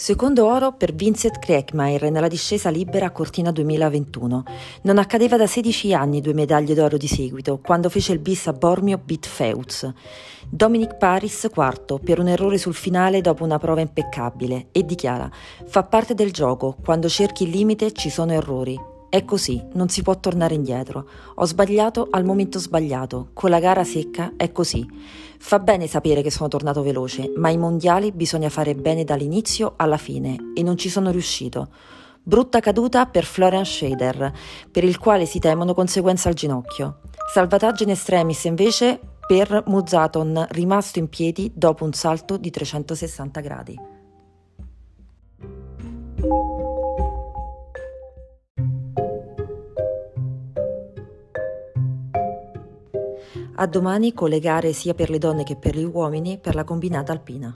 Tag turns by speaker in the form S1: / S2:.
S1: Secondo oro per Vincent Krekmaier nella discesa libera a Cortina 2021. Non accadeva da 16 anni due medaglie d'oro di seguito, quando fece il bis a Bormio Beat Feuz. Dominic Paris quarto per un errore sul finale dopo una prova impeccabile e dichiara: Fa parte del gioco, quando cerchi il limite ci sono errori. È così, non si può tornare indietro. Ho sbagliato al momento sbagliato. Con la gara secca è così. Fa bene sapere che sono tornato veloce, ma ai mondiali bisogna fare bene dall'inizio alla fine e non ci sono riuscito. Brutta caduta per Florian Scheder, per il quale si temono conseguenze al ginocchio. Salvataggio in extremis invece per Muzaton, rimasto in piedi dopo un salto di 360 gradi. A domani con le gare sia per le donne che per gli uomini per la combinata alpina.